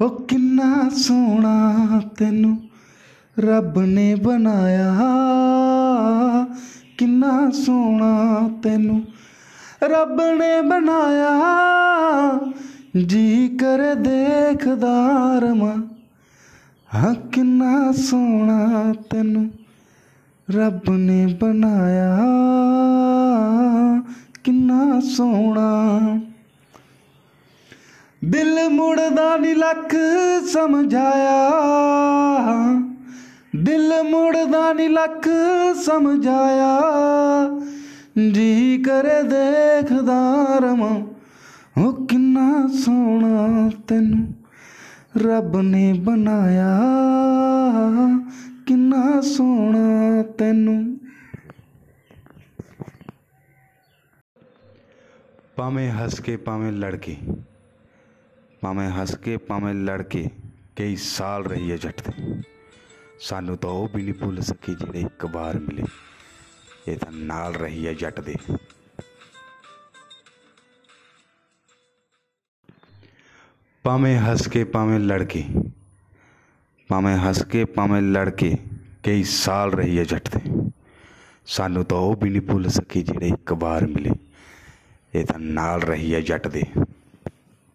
ਉਹ ਕਿੰਨਾ ਸੋਹਣਾ ਤੈਨੂੰ ਰੱਬ ਨੇ ਬਣਾਇਆ। ਕਿੰਨਾ ਸੋਹਣਾ ਤੈਨੂੰ ਰੱਬ ਨੇ ਬਣਾਇਆ। ਜੀ ਕਰ ਦੇਖਦਾ ਰਵਾਂ। ਹਾਂ, ਕਿੰਨਾ ਸੋਹਣਾ ਤੈਨੂੰ ਰੱਬ ਨੇ ਬਣਾਇਆ। ਕਿੰਨਾ ਸੋਹਣਾ ਦਿਲ ਮੁੜਦਾ ਨੀ ਲੱਖ ਸਮਝਾਇਆ। ਦਿਲ ਮੁੜਦਾ ਨੀ ਲੱਖ ਸਮਝਾਇਆ। ਜੀ ਕਰੇ ਦੇਖਦਾ ਰਵਾਂ, ਉਹ ਕਿੰਨਾ ਸੋਹਣਾ ਤੈਨੂੰ ਰੱਬ ਨੇ ਬਣਾਇਆ। ਕਿੰਨਾ ਸੋਹਣਾ ਤੈਨੂੰ। ਭਾਵੇਂ ਹੱਸ ਕੇ, ਭਾਵੇਂ ਲੜ ਕੇ ਭਾਵੇਂ ਹੱਸ ਕੇ, ਭਾਵੇਂ ਲੜ ਕੇ, ਕਈ ਸਾਲ ਰਹੀ ਹੈ ਜੱਟ ਤੇ ਸਾਨੂੰ ਤਾਂ ਉਹ ਵੀ ਨਹੀਂ ਭੁੱਲ ਸਕੀ ਜਿਹੜੇ ਇੱਕ ਵਾਰ ਮਿਲੇ। ਇਹ ਤਾਂ ਨਾਲ ਰਹੀ ਹੈ ਜੱਟ ਦੇ। ਭਾਵੇਂ ਹੱਸ ਕੇ, ਭਾਵੇਂ ਲੜ ਕੇ, ਭਾਵੇਂ ਹੱਸ ਕੇ, ਭਾਵੇਂ ਲੜ ਕੇ, ਕਈ ਸਾਲ ਰਹੀ ਹੈ ਜੱਟ ਤੇ ਸਾਨੂੰ ਤਾਂ ਉਹ ਵੀ ਨਹੀਂ ਭੁੱਲ ਸਕੀ ਜਿਹੜੇ ਇੱਕ ਵਾਰ ਮਿਲੇ। ਇਹ ਤਾਂ ਨਾਲ ਰਹੀ ਹੈ ਜੱਟ ਦੇ।